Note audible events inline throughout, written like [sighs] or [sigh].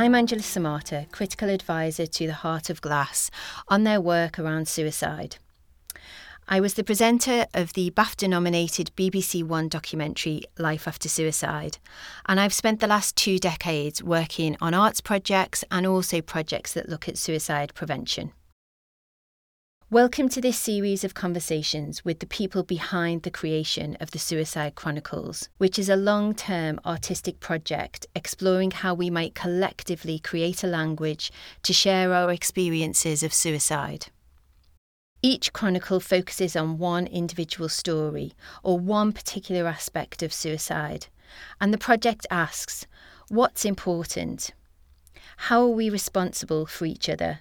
I'm Angela Samata, critical advisor to the Heart of Glass on their work around suicide. I was the presenter of the BAFTA nominated BBC One documentary Life After Suicide, and I've spent the last two decades working on arts projects and also projects that look at suicide prevention. Welcome to this series of conversations with the people behind the creation of the Suicide Chronicles, which is a long term artistic project exploring how we might collectively create a language to share our experiences of suicide. Each chronicle focuses on one individual story or one particular aspect of suicide, and the project asks what's important? How are we responsible for each other?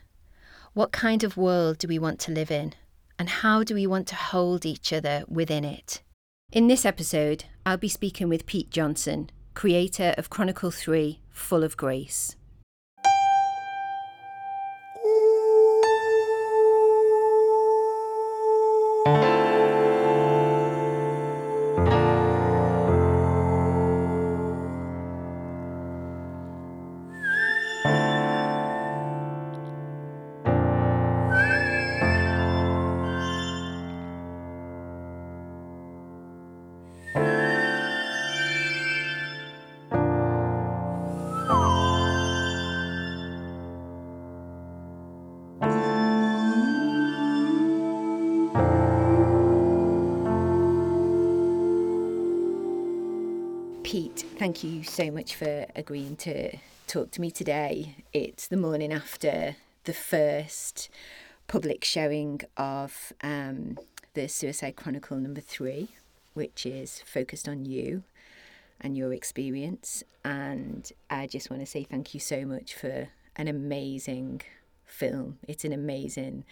What kind of world do we want to live in? And how do we want to hold each other within it? In this episode, I'll be speaking with Pete Johnson, creator of Chronicle 3 Full of Grace. Pete, thank you so much for agreeing to talk to me today. It's the morning after the first public showing of um, the Suicide Chronicle number three, which is focused on you and your experience. And I just want to say thank you so much for an amazing film. It's an amazing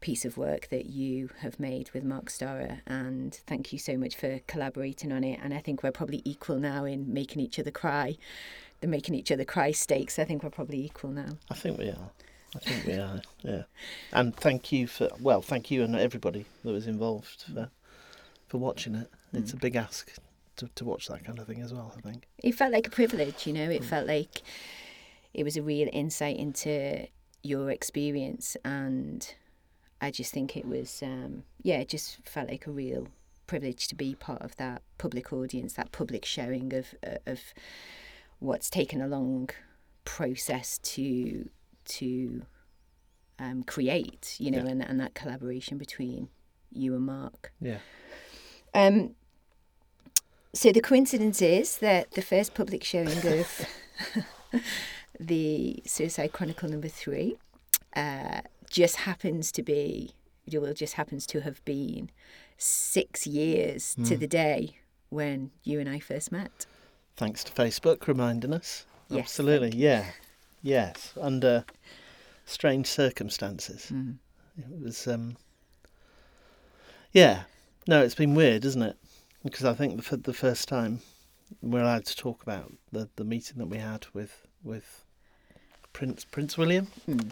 piece of work that you have made with Mark Storor, and thank you so much for collaborating on it. And I think we're probably equal now in making each other cry. The making each other cry stakes, I think we're probably equal now. I think we are. I think we are. Yeah. And thank you for well, thank you and everybody that was involved for for watching it. It's Mm. a big ask to, to watch that kind of thing as well. I think. It felt like a privilege, you know. It felt like it was a real insight into your experience, and I just think it was, um, yeah, it just felt like a real privilege to be part of that public audience, that public showing of of what's taken a long process to to um, create, you know, Yeah. and and that collaboration between you and Mark. Yeah. Um, so the coincidence is that the first public showing of [laughs] the Suicide Chronicle number three uh, just happens to be, well, just happens to have been six years to Hmm. the day when you and I first met. Thanks to Facebook reminding us. Yes, Absolutely. Yeah. Yes. Under strange circumstances. Mm. It was. um Yeah. No, it's been weird, isn't it? Because I think the the first time we're allowed to talk about the the meeting that we had with with Prince Prince William. Mm.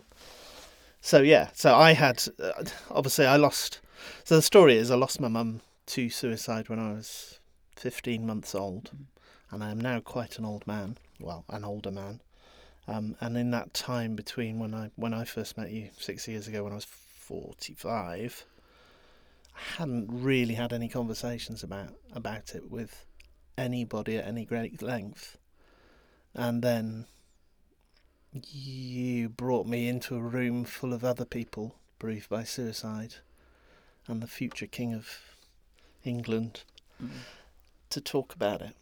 So yeah, so I had uh, obviously I lost. So the story is I lost my mum to suicide when I was fifteen months old, and I am now quite an old man. Well, an older man. Um, and in that time between when I when I first met you six years ago, when I was forty five, I hadn't really had any conversations about about it with anybody at any great length. And then you brought me into a room full of other people bereaved by suicide and the future king of England Mm. to talk about it.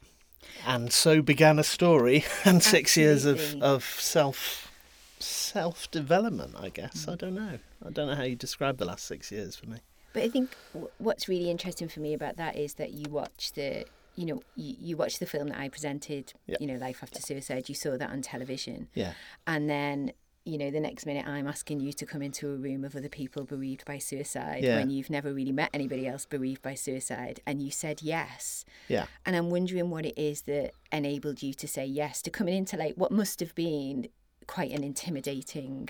And so began a story [laughs] and six years of, of self self development, I guess. Mm. I don't know. I don't know how you describe the last six years for me. But I think w- what's really interesting for me about that is that you watch the, you know, you, you watch the film that I presented, Yeah. you know, Life After Suicide. You saw that on television, Yeah. and then you know the next minute I'm asking you to come into a room of other people bereaved by suicide Yeah. when you've never really met anybody else bereaved by suicide, and you said yes. Yeah. And I'm wondering what it is that enabled you to say yes to coming into like what must have been quite an intimidating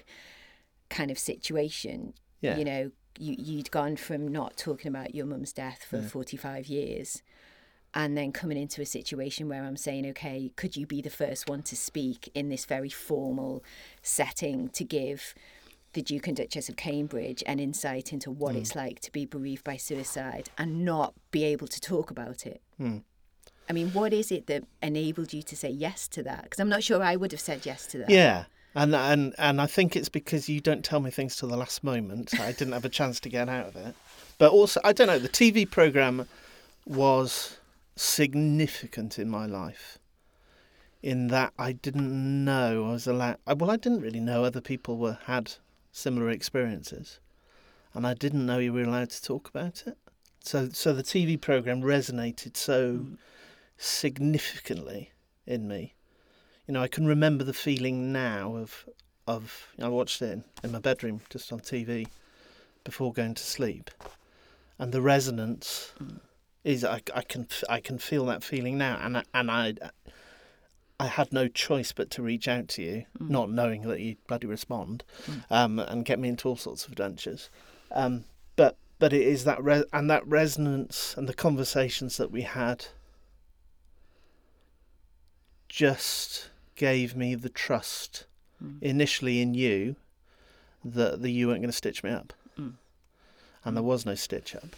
kind of situation Yeah. you know you, you'd gone from not talking about your mum's death for Yeah. 45 years and then coming into a situation where I'm saying, okay, could you be the first one to speak in this very formal setting to give the Duke and Duchess of Cambridge an insight into what hmm. it's like to be bereaved by suicide and not be able to talk about it? Hmm. I mean, what is it that enabled you to say yes to that? Because I'm not sure I would have said yes to that. Yeah. And, and and I think it's because you don't tell me things till the last moment. I didn't have a chance to get out of it. But also, I don't know, the TV programme was significant in my life in that I didn't know I was allowed. Well, I didn't really know other people were had similar experiences, and I didn't know you were allowed to talk about it. So, so the TV program resonated so significantly in me. You know, I can remember the feeling now of of. I watched it in, in my bedroom just on TV before going to sleep, and the resonance mm. Is I, I can I can feel that feeling now, and I, and I I had no choice but to reach out to you, not knowing that you'd bloody respond, um, and get me into all sorts of adventures. Um, but but it is that re- and that resonance and the conversations that we had just gave me the trust initially in you that, that you weren't going to stitch me up, and there was no stitch up.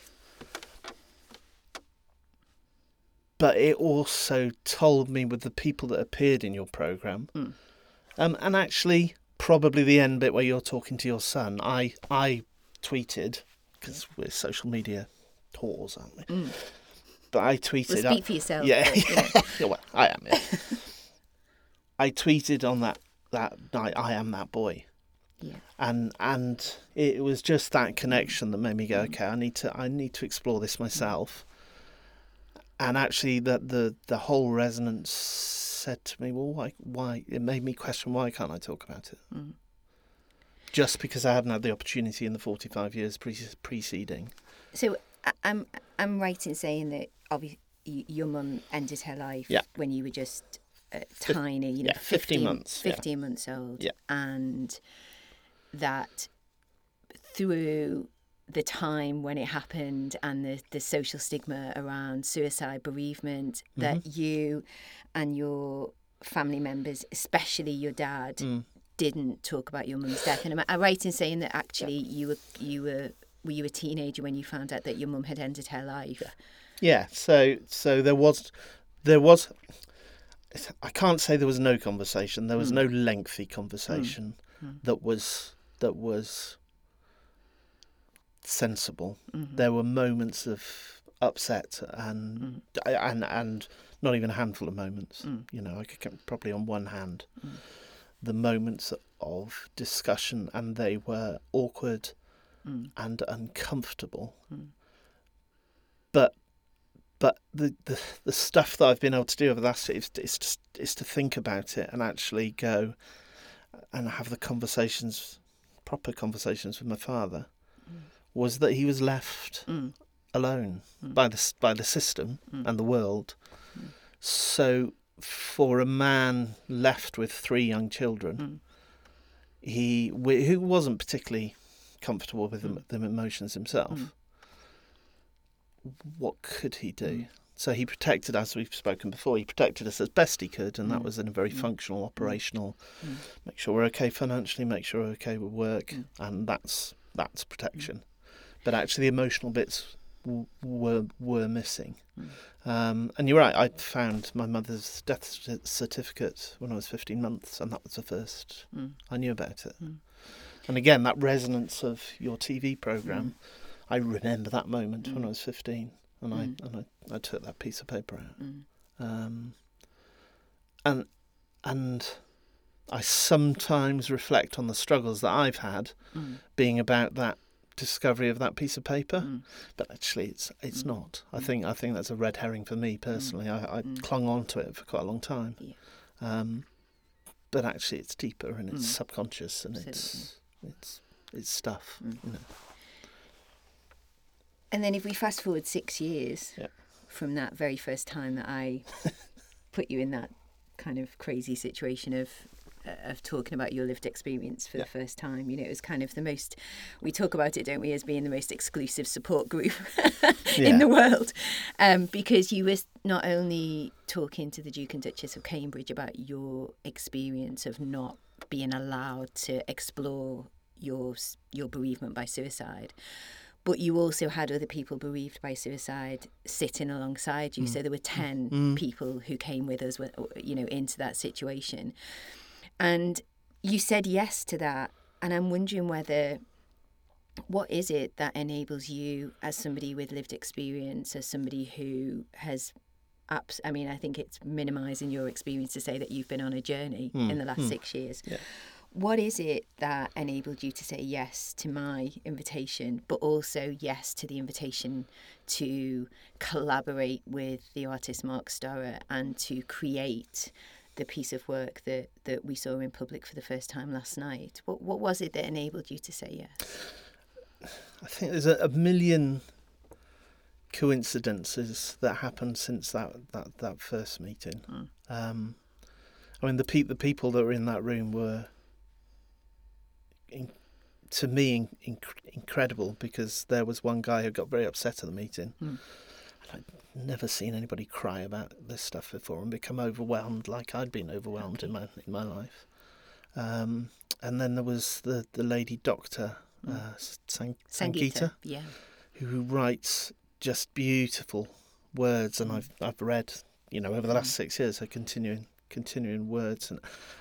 But it also told me with the people that appeared in your program, um, and actually probably the end bit where you're talking to your son. I I tweeted because we're social media whores, aren't we? But I tweeted. Well, speak for yourself. Yeah, but, you [laughs] know. yeah, well, I am. Yeah. I tweeted on that that night. I am that boy yeah. and and it was just that connection that made me go okay i need to i need to explore this myself and actually that the the whole resonance said to me well why why it made me question why can't i talk about it just because i hadn't had the opportunity in the 45 years pre- preceding So I'm I'm right in saying that obviously your mum ended her life Yeah. when you were just uh, tiny, you know, yeah, 15 months, yeah. 15 months old, Yeah. and that through the time when it happened and the, the social stigma around suicide bereavement that Mm-hmm. you and your family members especially your dad Mm. didn't talk about your mum's death. And am I right in saying that actually you were you were were you a teenager when you found out that your mum had ended her life? Yeah, so so there was there was I can't say there was no conversation. There was no lengthy conversation that was that was sensible. Mm-hmm. There were moments of upset and mm. and and not even a handful of moments. Mm. You know, I could count probably on one hand mm. the moments of discussion, and they were awkward and uncomfortable. But but the, the the stuff that I've been able to do over the last is is just is to think about it and actually go and have the conversations, proper conversations with my father, was that he was left mm. alone mm. by the by the system mm. and the world. So for a man left with three young children, he who wasn't particularly comfortable with the, the emotions himself what could he do? So he protected, as we've spoken before, he protected us as best he could, and that was in a very functional, operational. Make sure we're okay financially, make sure we're okay with work, and that's that's protection. But actually, the emotional bits w- were were missing. Hmm. Um, and you're right. I found my mother's death certificate when I was 15 months, and that was the first hmm. I knew about it. Hmm. And again, that resonance of your TV program, I remember that moment when I was 15, and I and I, I took that piece of paper out. Um, and and I sometimes reflect on the struggles that I've had, being about that discovery of that piece of paper. Mm. But actually, it's it's mm. not. I mm. think I think that's a red herring for me personally. I, I clung on to it for quite a long time. Yeah. Um, but actually, it's deeper and it's subconscious and it's it's it's stuff. You know. And then if we fast forward six years Yeah. from that very first time that I [laughs] put you in that kind of crazy situation of of talking about your lived experience for yeah. the first time. You know, it was kind of the most we talk about it, don't we, as being the most exclusive support group [laughs] yeah. in the world, um, because you were not only talking to the Duke and Duchess of Cambridge about your experience of not being allowed to explore your your bereavement by suicide but you also had other people bereaved by suicide sitting alongside you. Mm. So there were 10 mm. people who came with us, you know, into that situation. And you said yes to that. And I'm wondering whether, what is it that enables you, as somebody with lived experience, as somebody who has apps i mean i think it's minimizing your experience to say that you've been on a journey mm. in the last mm. six years yeah what is it that enabled you to say yes to my invitation, but also yes to the invitation to collaborate with the artist Mark Storor and to create the piece of work that, that we saw in public for the first time last night? What, what was it that enabled you to say yes? I think there's a, a million coincidences that happened since that, that, that first meeting. Mm. Um, I mean, the, pe- the people that were in that room were in, to me in, incredible because there was one guy who got very upset at the meeting. Mm. I'd never seen anybody cry about this stuff before and become overwhelmed like I'd been overwhelmed in my in my life. Um, and then there was the, the lady doctor, mm. uh, Sang- Sangeeta, yeah. who writes just beautiful words, and hmm. I've I've read, you know, over the last mm. six years, her continuing continuing words, and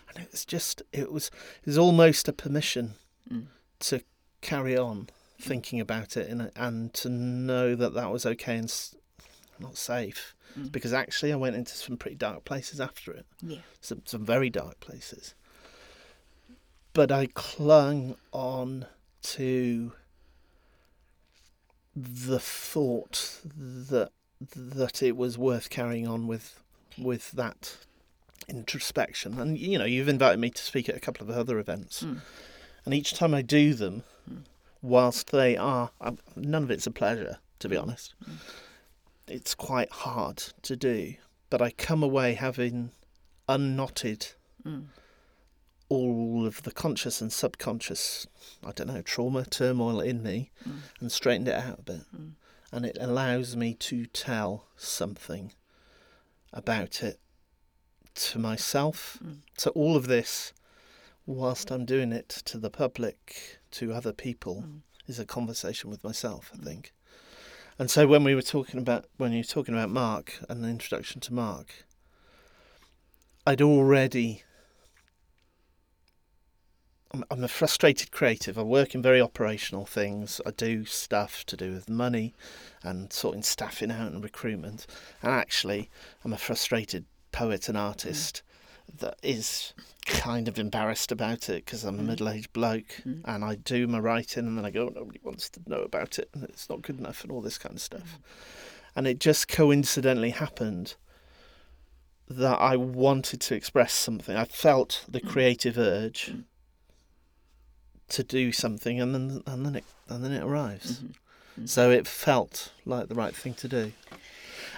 and it was just it was it was almost a permission mm. to carry on thinking about it and and to know that that was okay and not safe mm. because actually I went into some pretty dark places after it. Yeah, some some very dark places. But I clung on to the thought that that it was worth carrying on with with that introspection. And you know, you've invited me to speak at a couple of other events, mm. and each time I do them, mm. whilst they are none of it's a pleasure, to be honest. Mm. It's quite hard to do, but I come away having unknotted hmm. all of the conscious and subconscious, I don't know, trauma, turmoil in me, hmm. and straightened it out a bit. Hmm. And it allows me to tell something about it to myself. Mm. So all of this, whilst I'm doing it to the public, to other people, mm. is a conversation with myself. I mm. think. And so when we were talking about when you were talking about Mark and the introduction to Mark, I'd already. I'm a frustrated creative. I work in very operational things. I do stuff to do with money and sorting staffing out and recruitment. And actually, I'm a frustrated poet and artist mm. That is kind of embarrassed about it because I'm a mm. middle aged bloke mm. and I do my writing and then I go, nobody wants to know about it and it's not good enough and all this kind of stuff. And it just coincidentally happened that I wanted to express something. I felt the creative urge to do something and then and then it and then it arrives. Mm-hmm. Mm-hmm. So it felt like the right thing to do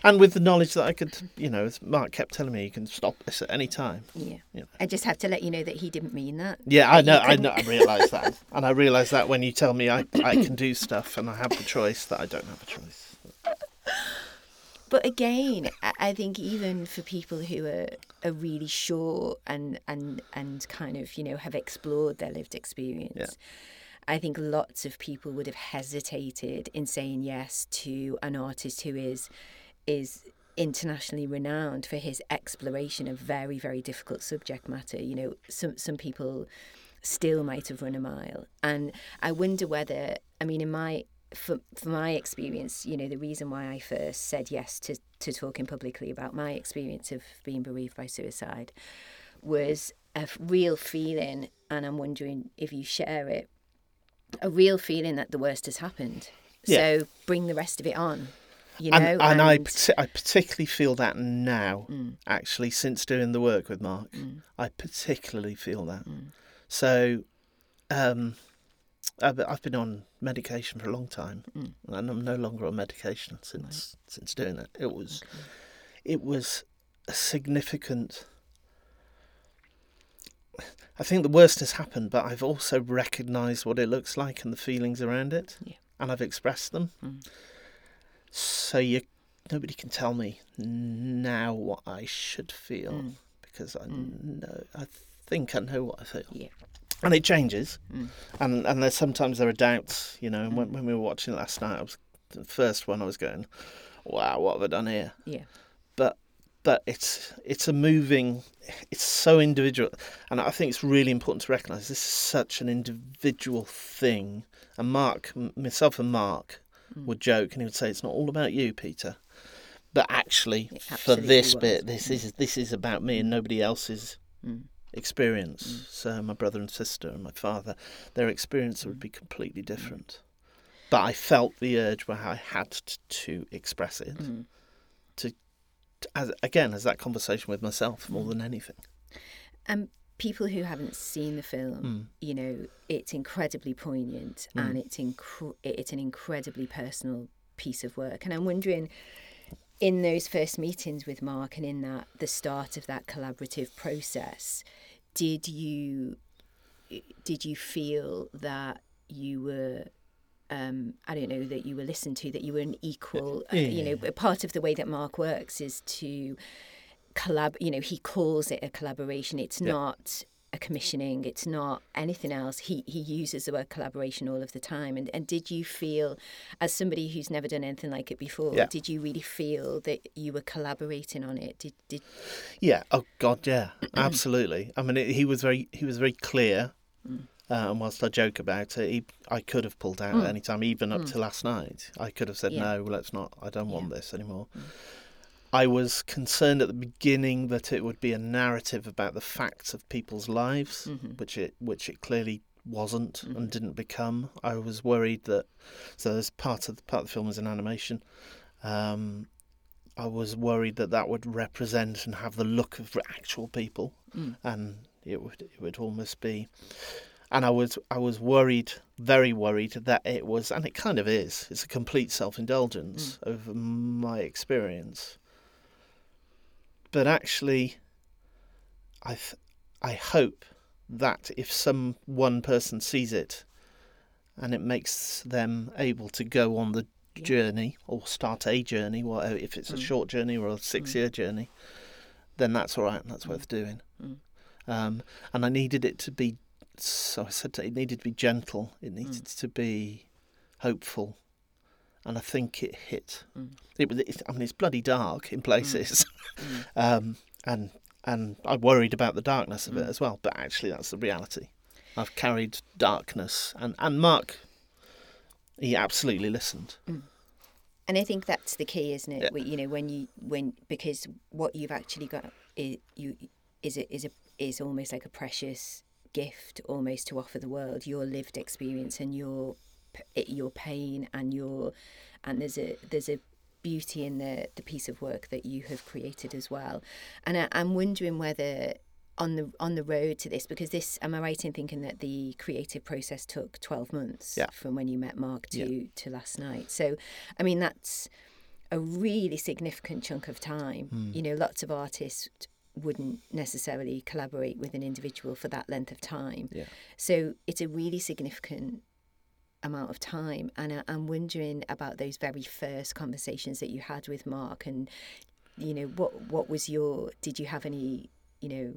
and with the knowledge that I could, you know, as Mark kept telling me, you can stop this at any time. Yeah. You know. I just have to let you know that he didn't mean that. Yeah, I know, I know, I [laughs] realise that, and I realise that when you tell me I, I can do stuff and I have the choice, that I don't have a choice. But again, I think even for people who are, are really sure and, and and kind of you know have explored their lived experience, yeah. I think lots of people would have hesitated in saying yes to an artist who is is internationally renowned for his exploration of very very difficult subject matter. You know some some people still might have run a mile. And i wonder whether i mean in my for, for my experience you know the reason why i first said yes to to talking publicly about my experience of being bereaved by suicide was a real feeling and i'm wondering if you share it a real feeling that the worst has happened. Yeah. so bring the rest of it on you know, and, and, and... I, I particularly feel that now, mm. actually, since doing the work with Mark, mm. I particularly feel that. Mm. So, um, I've, I've been on medication for a long time, mm. and I'm no longer on medication since right. since doing it. It was, okay. it was a significant I think the worst has happened, but I've also recognised what it looks like and the feelings around it, Yeah. and I've expressed them. Mm. So you, nobody can tell me now what I should feel Mm. because I Mm. know. I think I know what I feel. Yeah. And it changes, Mm. and and there's sometimes there are doubts. You know, and when, Mm. when we were watching last night, I was the first one. I was going, "Wow, what have I done here?" Yeah. but but it's it's a moving it's so individual and i think it's really important to recognize this is such an individual thing and mark m- myself and mark Mm. would joke and he would say it's not all about you peter but actually for this was. bit this Mm. is this is about me and nobody else's Mm. experience Mm. so my brother and sister and my father their experience would Mm. be completely different but i felt the urge where i had to express it Mm. as again as that conversation with myself more Mm. than anything. And people who haven't seen the film, Mm. you know, it's incredibly poignant Mm. and it's inc- it's an incredibly personal piece of work. And I'm wondering, in those first meetings with Mark and in that the start of that collaborative process, did you did you feel that you were um, I don't know that you were listened to, that you were an equal. uh, you know, Yeah. part of the way that Mark works is to collab. You know, he calls it a collaboration. It's Yeah. not a commissioning. It's not anything else. He he uses the word collaboration all of the time. And and did you feel, as somebody who's never done anything like it before, Yeah. did you really feel that you were collaborating on it? Did did Yeah. Oh God. Yeah. [clears throat] Absolutely. I mean, it, he was very he was very clear. Mm. Uh, and whilst I joke about it, he, I could have pulled out Mm. at any time, even up Mm. to last night. I could have said, Yeah. "No, let's not. I don't want this anymore." Mm. I was concerned at the beginning that it would be a narrative about the facts of people's lives, Mhm. which it which it clearly wasn't Mhm. and didn't become. I was worried that so there's part of the part of the film is an animation. Um, I was worried that that would represent and have the look of actual people, Mm. and it would it would almost be. And I was I was worried, very worried that it was, and it kind of is. It's a complete self indulgence of my experience. But actually, I th- I hope that if some one person sees it, and it makes them able to go on the journey or start a journey, whatever if it's a Mm. short journey or a six year journey, then that's all right and that's Mm. worth doing. Mm. Um, and I needed it to be, so I said it needed to be gentle. It Mm. needed to be hopeful, and I think it hit. Mm. It was. It's, I mean, it's bloody dark in places, [laughs] Mm. um, and and I worried about the darkness of it Mm. as well. But actually, that's the reality. I've carried darkness, and and Mark, he absolutely listened. And I think that's the key, isn't it? Yeah. You know, when you when because what you've actually got is you is a, is a is almost like a precious gift, almost to offer the world your lived experience and your it- your pain and your and there's a there's a beauty in the the piece of work that you have created as well. And I, I'm wondering whether on the on the road to this because this am I right in thinking that the creative process took 12 months Yeah. from when you met Mark to Yeah. to last night. So I mean that's a really significant chunk of time. Mm. You know, lots of artists wouldn't necessarily collaborate with an individual for that length of time. Yeah. So it's a really significant amount of time and I, I'm wondering about those very first conversations that you had with Mark and you know what what was your did you have any you know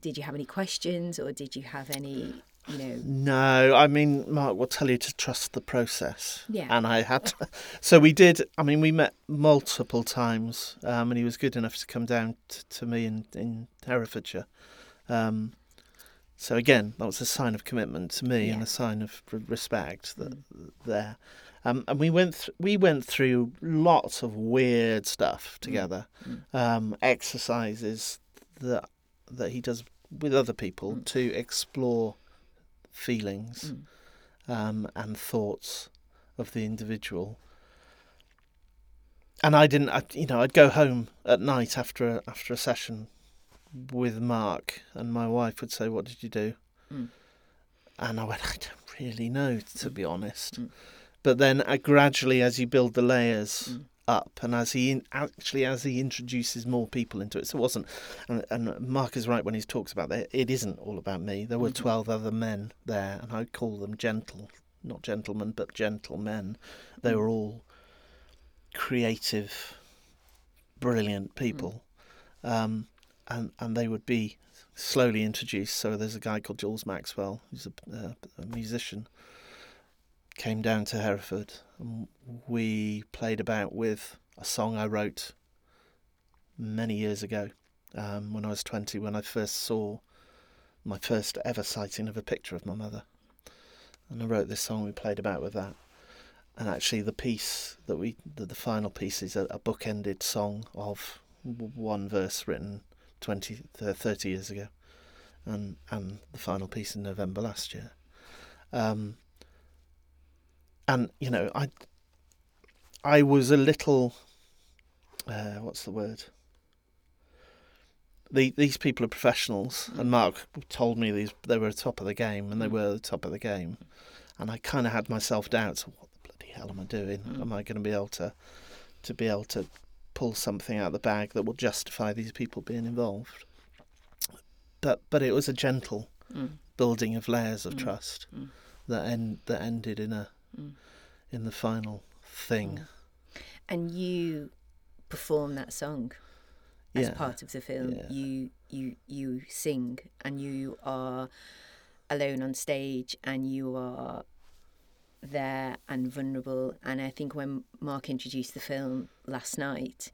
did you have any questions or did you have any you know No, I mean, Mark will tell you to trust the process. Yeah. And I had to, [laughs] so we did, I mean, we met multiple times, um, and he was good enough to come down t- to me in, in Herefordshire. Um, so again, that was a sign of commitment to me and a sign of respect that, there. Um, and we went th- we went through lots of weird stuff together, Mm. Um, exercises that that he does with other people Mm. to explore feelings Mm. um, and thoughts of the individual. And I didn't, I, you know, I'd go home at night after a, after a session with Mark, and my wife would say, "What did you do?" Mm. And I went, "I don't really know, to be honest." Mm. But then, uh, gradually, as you build the layers, Mm. up, and as he in, actually as he introduces more people into it, so it wasn't. And, and Mark is right when he talks about that. It isn't all about me. There were Mhm. twelve other men there, and I call them gentle, not gentlemen, but gentlemen. They Mm. were all creative, brilliant people, um, and and they would be slowly introduced. So there's a guy called Jules Maxwell, who's a, uh, a musician, came down to Hereford, and we played about with a song I wrote many years ago, um, when I was twenty, when I first saw my first ever sighting of a picture of my mother, and I wrote this song. We played about with that. And actually, the piece that we, the, the final piece, is a, a book-ended song of one verse written 20, uh, 30 years ago, and and the final piece in November last year. Um, and you know, I I was a little, uh, what's the word? The, these people are professionals, and Mark told me these they were top of the game, and they Mm. were the top of the game, and I kind of had myself doubts. What the bloody hell am I doing? Mm. Am I going to be able to to be able to pull something out of the bag that will justify these people being involved? But but it was a gentle Mm. building of layers of Mm. trust Mm. that end that ended in a Mm. in the final thing. And you perform that song as Yeah. part of the film. Yeah. You you you sing and you are alone on stage and you are there and vulnerable. And I think when Mark introduced the film last night,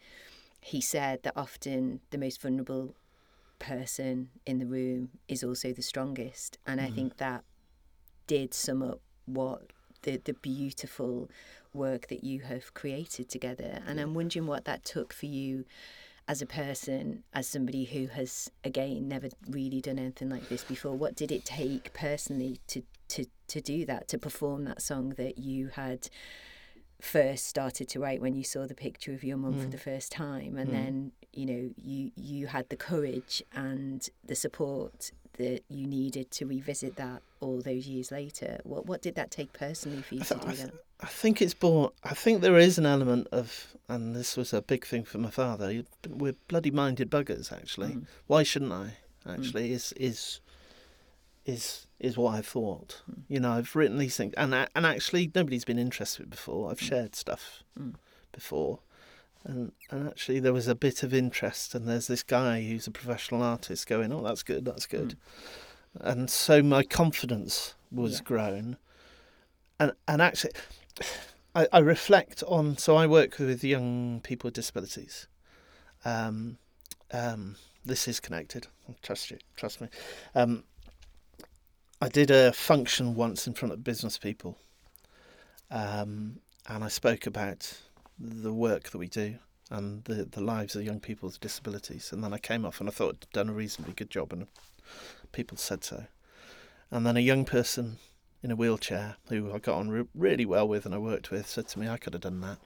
he said that often the most vulnerable person in the room is also the strongest. And I Mm. think that did sum up what the, the beautiful work that you have created together. And I'm wondering what that took for you as a person, as somebody who has, again, never really done anything like this before. What did it take personally to, to, to do that, to perform that song that you had first started to write when you saw the picture of your mum for Mm. the first time and Mm. then you know you you had the courage and the support that you needed to revisit that all those years later what what did that take personally for you I to th- do I th- that I think it's born. I think there is an element of, and this was a big thing for my father. We're bloody minded buggers, actually. Mm. Why shouldn't I? Actually, is is is is what I thought. Mm. You know, I've written these things, and and actually, nobody's been interested before. I've Mm. shared stuff Mm. before, and and actually, there was a bit of interest. And there's this guy who's a professional artist going, "Oh, that's good, that's good," and so my confidence was Yeah. grown, and and actually. I, I reflect on so I work with young people with disabilities. Um, um, this is connected. Trust you, trust me. Um, I did a function once in front of business people, um, and I spoke about the work that we do and the the lives of young people with disabilities. And then I came off and I thought I'd done a reasonably good job, and people said so. And then a young person in a wheelchair who I got on re- really well with and I worked with said to me, "I could have done that."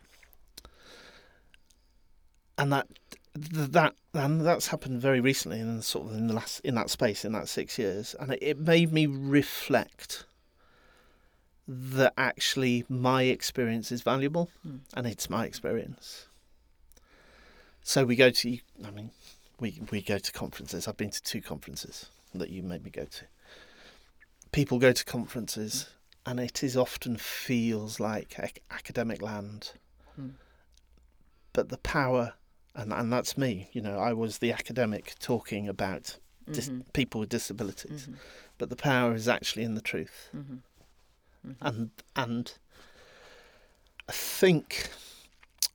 And that th- that and that's happened very recently in sort of in the last in that space in that six years, and it, it made me reflect that actually my experience is valuable, Mm. and it's my experience. So we go to, I mean, we we go to conferences. I've been to two conferences that you made me go to. People go to conferences, and it is often feels like ac- academic land. Mm. But the power, and and that's me. You know, I was the academic talking about dis- Mhm, people with disabilities. mhm, But the power is actually in the truth, mhm, mhm. and and I think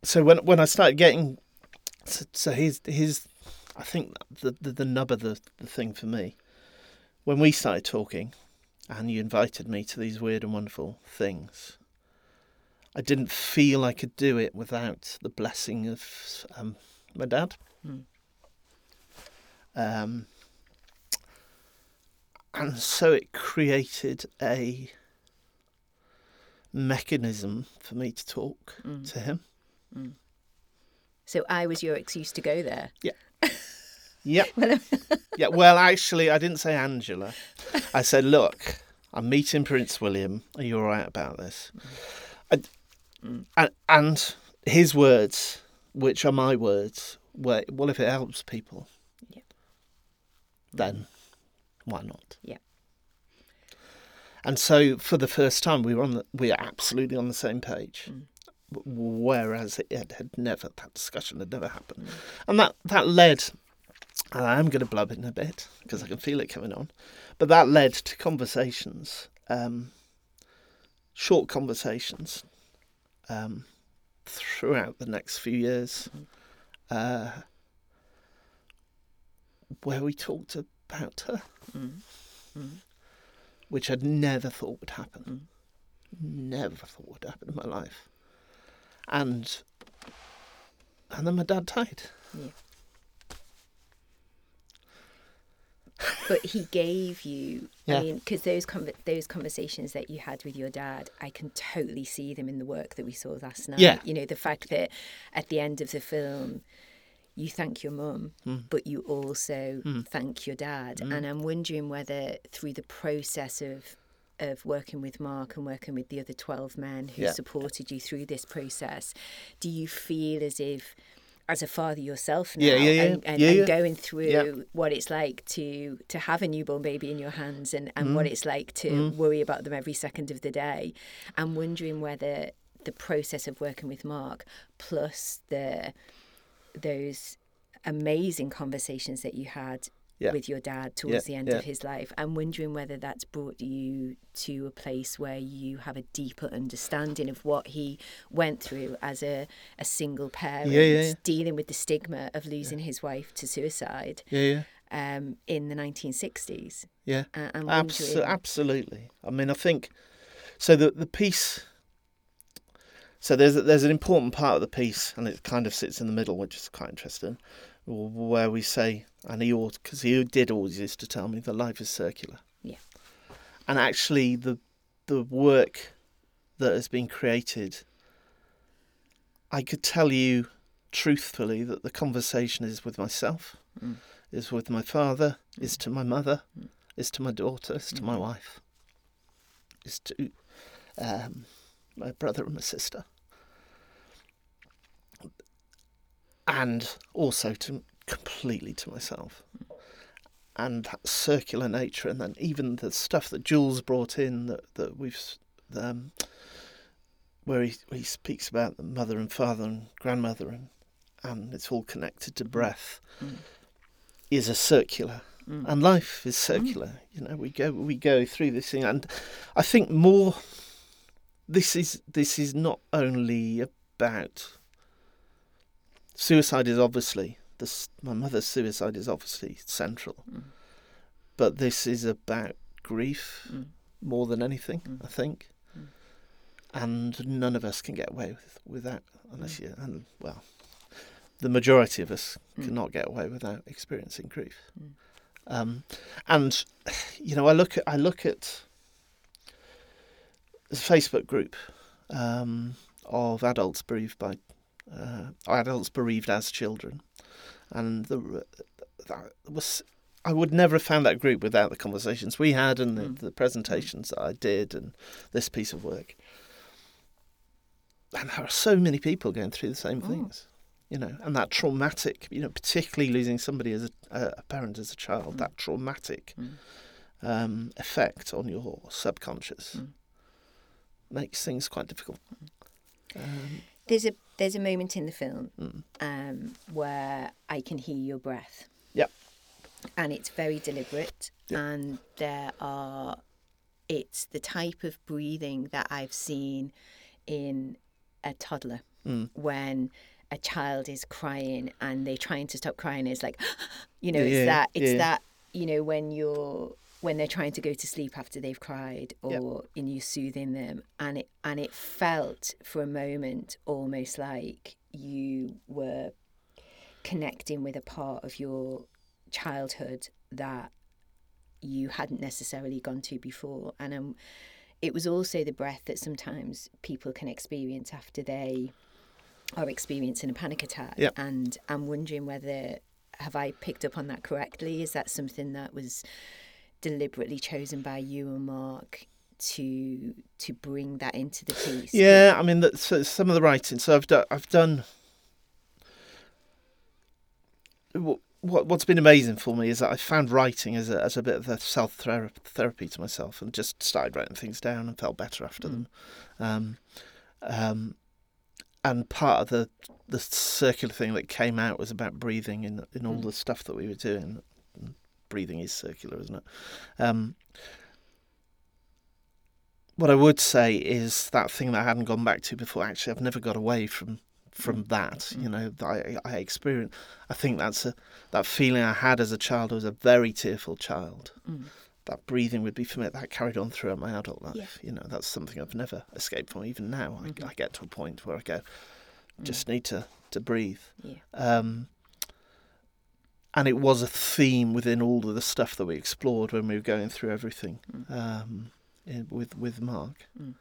so. When when I started getting, so, so here's here's, I think the the, the nub of the, the thing for me, when we started talking, and you invited me to these weird and wonderful things. I didn't feel I could do it without the blessing of um, my dad. Mm. Um, and so it created a mechanism for me to talk Mm. to him. so I was your excuse to go there Yep. [laughs] Well, [laughs] yeah. Well, actually, I didn't say Angela. I said, look, I'm meeting Prince William. Are you all right about this? I, Mm. and, and his words, which are my words, were, well, if it helps people, Yeah. then why not? Yeah. And so, for the first time, we were on the, we are absolutely on the same page. Mm. Whereas it had, had never that discussion had never Mm. happened, and that that led. And I'm going to blub in a bit because I can feel it coming on, but that led to conversations, um, short conversations, um, throughout the next few years, uh, where we talked about her, Mm. Mm. which I'd never thought would happen. Mm. Never thought would happen in my life. And and then my dad died. But he gave you Yeah. i mean because those conver- those conversations that you had with your dad i can totally see them in the work that we saw last night Yeah. you know the fact that at the end of the film you thank your mum Mm. but you also Mm. thank your dad Mm. and i'm wondering whether through the process of of working with Mark and working with the other 12 men who Yeah. supported you through this process, do you feel as if, as a father yourself now, Yeah, yeah, yeah. and, and, and going through what it's like to to have a newborn baby in your hands and, and Mm. what it's like to Mm. worry about them every second of the day, I'm wondering whether the process of working with Mark plus the those amazing conversations that you had Yeah. with your dad towards Yeah, the end yeah. of his life. I'm wondering whether that's brought you to a place where you have a deeper understanding of what he went through as a, a single parent, dealing with the stigma of losing his wife to suicide Yeah, yeah, um, in the 1960s. yeah. Uh, I'm absolutely. I mean, I think so. The the piece. So there's there's an important part of the piece, and it kind of sits in the middle, which is quite interesting, where we say, and he ought because he did always used to tell me that life is circular. Yeah. And actually, the the work that has been created, I could tell you truthfully that the conversation is with myself, Mm. is with my father, is to my mother, is to my daughter, is to my Mm. wife, is to um, my brother and my sister, and also to completely to myself. And that circular nature, and then even the stuff that Jules brought in that that we've um, where he he speaks about the mother and father and grandmother and and it's all connected to breath Mm. is a circular Mm. and life is circular you know we go we go through this thing and i think more this is this is not only about suicide is obviously this my mother's suicide is obviously central Mm. but this is about grief Mm. more than anything Mm. i think Mm. and none of us can get away with with that unless Mm. you and well the majority of us Mm. cannot get away without experiencing grief um, and you know, I look at I look at the Facebook group um, of adults bereaved by uh, adults bereaved as children, and the that was I would never have found that group without the conversations we had and the, Mm. the presentations that I did and this piece of work. And there are so many people going through the same Mm. things, you know, and that traumatic, you know, particularly losing somebody as a, a parent as a child, Mm. that traumatic Mm. um, effect on your subconscious Mm. makes things quite difficult. Um, There's a there's a moment in the film mm, um, where I can hear your breath. Yep. And it's very deliberate, Yep. and there are. It's the type of breathing that I've seen in a toddler mm, when a child is crying and they're trying to stop crying. It's like, [gasps] you know, Yeah, it's that. It's yeah. that. You know, when you're when they're trying to go to sleep after they've cried, or Yep. in you soothing them, and it and it felt for a moment almost like you were connecting with a part of your childhood that you hadn't necessarily gone to before and um, it was also the breath that sometimes people can experience after they are experiencing a panic attack Yep. and i'm wondering whether have i picked up on that correctly is that something that was deliberately chosen by you and mark to to bring that into the piece? Yeah, I mean, that, so some of the writing. So I've done. I've done. What what's been amazing for me is that I found writing as a as a bit of a self therapy to myself, and just started writing things down and felt better after mm. them. Um, um, and part of the the circular thing that came out was about breathing in in all mm. the stuff that we were doing. Breathing is circular, isn't it? Um, what I would say is that thing that I hadn't gone back to before. Actually, I've never got away from from mm. that. Mm. You know, I I experienced. I think that's a that feeling I had as a child. I was a very tearful child. Mm. That breathing would be familiar. That carried on throughout my adult life. Yeah. You know, that's something I've never escaped from. Even now, mm-hmm. I, I, get to a point where I go, mm. just need to to breathe. Yeah. Um, and it was a theme within all of the stuff that we explored when we were going through everything. Mm. Um, in, with with Mark. Mm.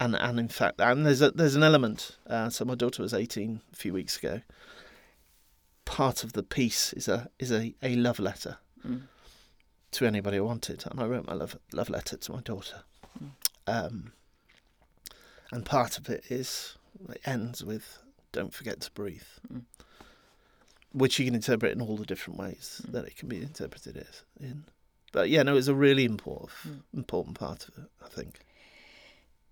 And and in fact, and there's a there's an element. Uh, so my daughter was 18 a few weeks ago. Part of the piece is a is a, a love letter mm. to anybody who wanted, and I wrote my love love letter to my daughter. Mm. Um, and part of it is it ends with "Don't forget to breathe," mm. Which you can interpret in all the different ways mm. that it can be interpreted as in. But yeah, no, it's a really important mm. important part of it, I think.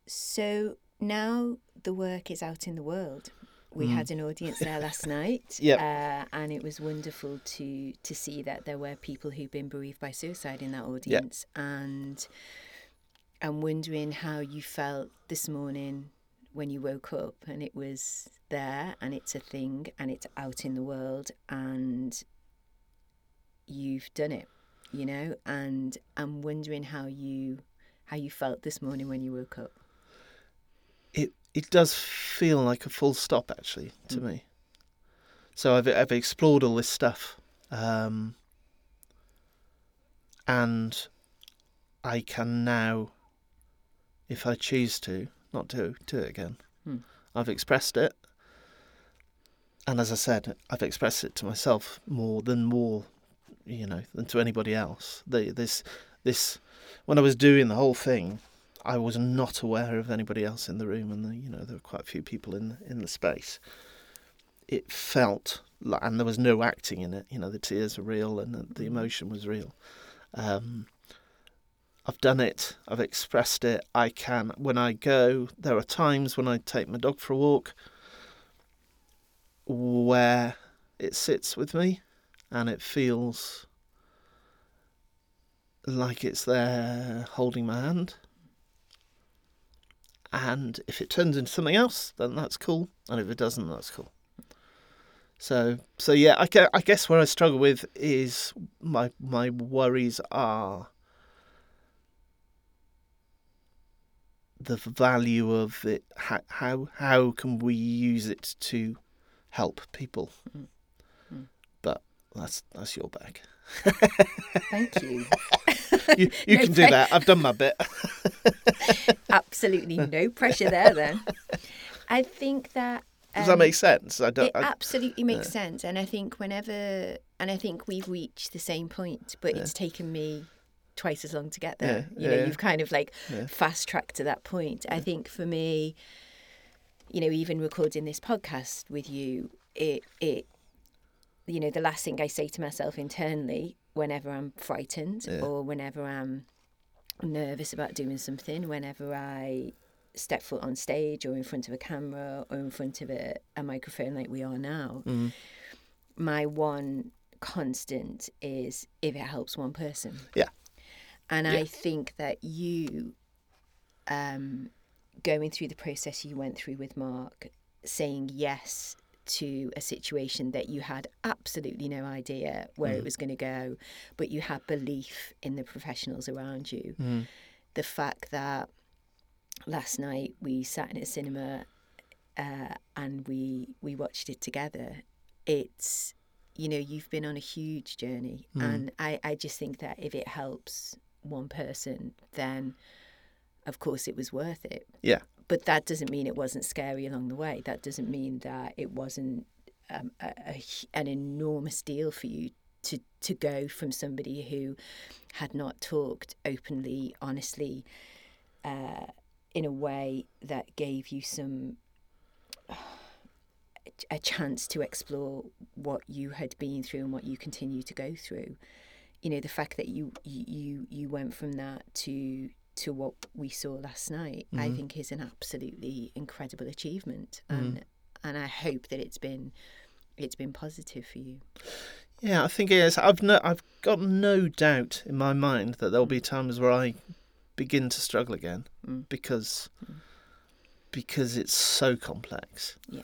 So now the work is out in the world. We mm. had an audience there last [laughs] night, yeah, uh, and it was wonderful to to see that there were people who've been bereaved by suicide in that audience, yep. and I'm wondering how you felt this morning when you woke up and it was there and it's a thing and it's out in the world and you've done it you know, and I'm wondering how you how you felt this morning when you woke up. It it does feel like a full stop actually to mm. me. So I've I've explored all this stuff, um, and I can now, if I choose to, not do do it again. Mm. I've expressed it, and as I said, I've expressed it to myself more than more you know, than to anybody else. The, this, this, when I was doing the whole thing, I was not aware of anybody else in the room, and the, you know, there were quite a few people in in the space. It felt like, and there was no acting in it. You know, the tears were real, and the, the emotion was real. Um, I've done it. I've expressed it. I can. When I go, there are times when I take my dog for a walk where it sits with me and it feels like it's there holding my hand. And if it turns into something else, then that's cool. And if it doesn't, that's cool. So, so yeah, I, I guess where I struggle with is my my worries are the value of it. How how, how can we use it to help people? Mm that's that's your bag. Thank you. [laughs] you you no can pre- do that. I've done my bit. [laughs] [laughs] Absolutely no pressure there. Then I think that. Um, Does that make um, sense? I don't. It I, absolutely makes yeah. sense, and I think whenever, and I think we've reached the same point, but yeah. it's taken me twice as long to get there. Yeah, you know, you've kind of like fast tracked to that point. I think for me, you know, even recording this podcast with you, it it you know, the last thing I say to myself internally whenever I'm frightened yeah. or whenever I'm nervous about doing something, whenever I step foot on stage or in front of a camera or in front of a, a microphone like we are now, mm. my one constant is if it helps one person. Yeah. And yeah. I think that you, um, going through the process you went through with Mark, saying yes to a situation that you had absolutely no idea where mm. it was going to go, but you had belief in the professionals around you. Mm. The fact that last night we sat in a cinema uh, and we we watched it together, it's you know you've been on a huge journey, mm. and I I just think that if it helps one person, then of course it was worth it. Yeah but that doesn't mean it wasn't scary along the way. That doesn't mean that it wasn't um, a, a, an enormous deal for you to to go from somebody who had not talked openly, honestly uh, in a way that gave you some [sighs] a chance to explore what you had been through and what you continue to go through. You know, the fact that you you you went from that to to what we saw last night, mm-hmm. I think is an absolutely incredible achievement, mm-hmm. and and I hope that it's been it's been positive for you. Yeah, I think it is. I've no, I've got no doubt in my mind that there'll be times where I begin to struggle again mm. because mm. because it's so complex. Yeah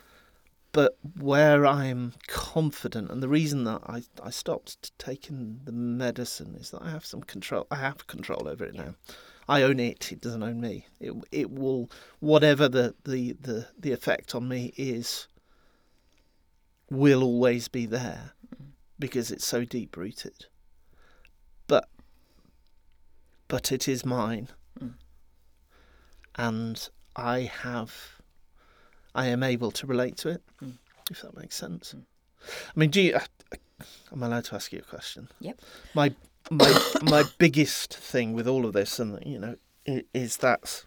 but where I'm confident, and the reason that I, I stopped taking the medicine is that I have some control. I have control over it now. I own it. It doesn't own me. It it will whatever the the the, the effect on me is will always be there because it's so deep rooted. But but it is mine, mm. and I have I am able to relate to it, mm. if that makes sense. Mm. I mean, do you? Am I allowed to ask you a question? Yep. My my [coughs] my biggest thing with all of this, and you know, is that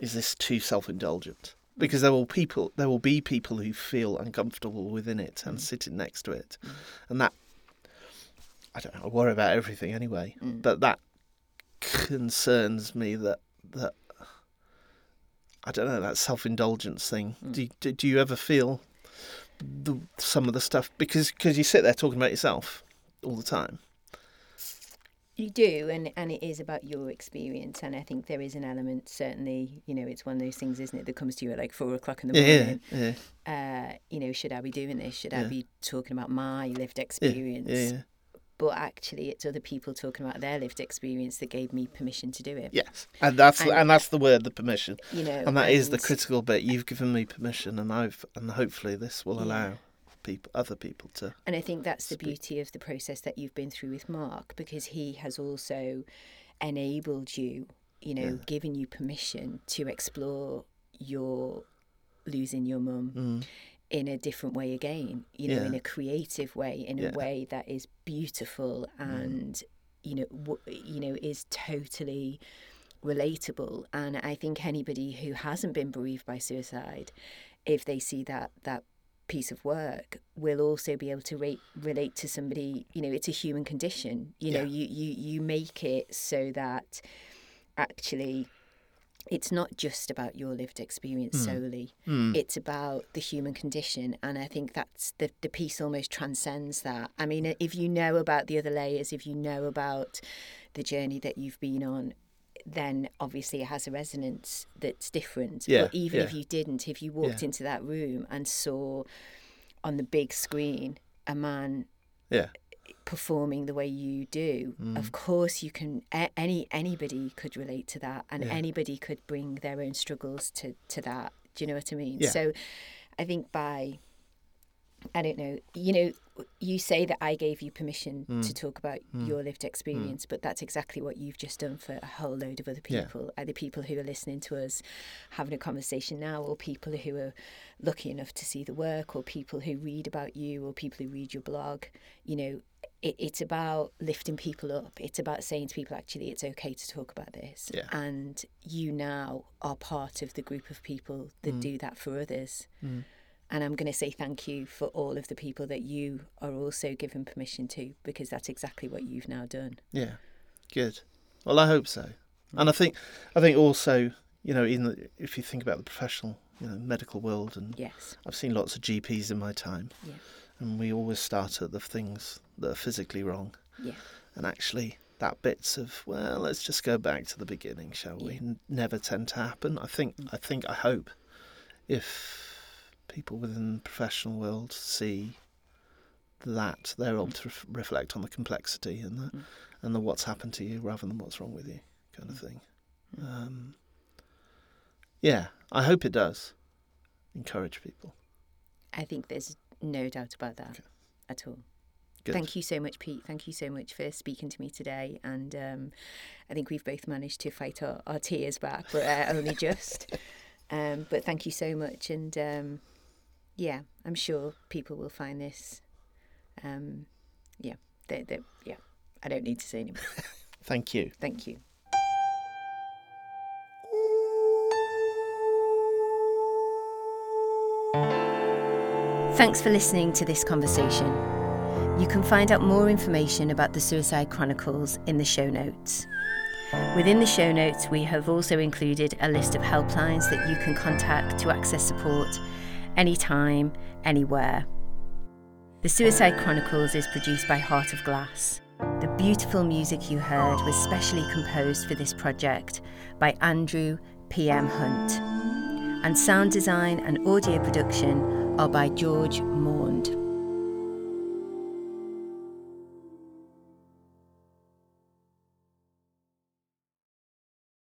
is this too self indulgent? Because there will people, there will be people who feel uncomfortable within it and mm. sitting next to it, mm. and that I don't know. I worry about everything anyway, mm. but that concerns me that that I don't know that self indulgence thing. Mm. Do, do, do you ever feel the, some of the stuff because because you sit there talking about yourself all the time? You do, and and it is about your experience, and I think there is an element. Certainly, you know, it's one of those things, isn't it, that comes to you at like four o'clock in the morning. Yeah, yeah. Uh, you know, should I be doing this? Should yeah. I be talking about my lived experience? Yeah, yeah, but actually it's other people talking about their lived experience that gave me permission to do it. Yes, and that's and, and that's the word, the permission. You know, and that and, is the critical bit. You've given me permission, and I've and hopefully this will yeah. allow people, other people to. And I think that's speak. the beauty of the process that you've been through with Mark, because he has also enabled you, you know, yeah. given you permission to explore your losing your mum. Mm in a different way again you know yeah. in a creative way in yeah. a way that is beautiful mm. and you know w- you know is totally relatable and i think anybody who hasn't been bereaved by suicide if they see that that piece of work will also be able to rate, relate to somebody you know it's a human condition you know you you you make it so that actually it's not just about your lived experience mm. solely. Mm. It's about the human condition. And I think that's the, the piece almost transcends that. I mean, if you know about the other layers, if you know about the journey that you've been on, then obviously it has a resonance that's different. Yeah, but even yeah. if you didn't, if you walked yeah. into that room and saw on the big screen a man yeah performing the way you do mm. of course you can any anybody could relate to that and yeah. anybody could bring their own struggles to to that do you know what i mean yeah. so i think by i don't know you know you say that I gave you permission mm. to talk about mm. your lived experience, mm. but that's exactly what you've just done for a whole load of other people. Yeah. Either people who are listening to us having a conversation now, or people who are lucky enough to see the work, or people who read about you, or people who read your blog. You know, it, it's about lifting people up. It's about saying to people, actually, it's okay to talk about this. Yeah. And you now are part of the group of people that mm. do that for others. Mm. And I'm going to say thank you for all of the people that you are also given permission to, because that's exactly what you've now done. Yeah, good. Well, I hope so. And I think, I think also, you know, in the, if you think about the professional, you know, medical world, and yes, I've seen lots of GPs in my time, yeah. And we always start at the things that are physically wrong, yeah, and actually that bits of well, let's just go back to the beginning, shall we? Yeah. never tend to happen. I think, mm. I think, I hope, if people within the professional world see that they're able to ref- reflect on the complexity and the mm. and the what's happened to you rather than what's wrong with you kind of mm. thing. Mm. Um, yeah, I hope it does encourage people. I think there's no doubt about that okay. at all. Good. Thank you so much, Pete. Thank you so much for speaking to me today. And um, I think we've both managed to fight our, our tears back, but uh, [laughs] only just. Um, but thank you so much. And um, yeah, I'm sure people will find this. Um, yeah, they, they, yeah. I don't need to say anymore. [laughs] Thank you. Thank you. Thanks for listening to this conversation. You can find out more information about the Suicide Chronicles in the show notes. Within the show notes, we have also included a list of helplines that you can contact to access support anytime, anywhere. The Suicide Chronicles is produced by Heart of Glass. The beautiful music you heard was specially composed for this project by Andrew P.M. Hunt. And sound design and audio production are by George Maund.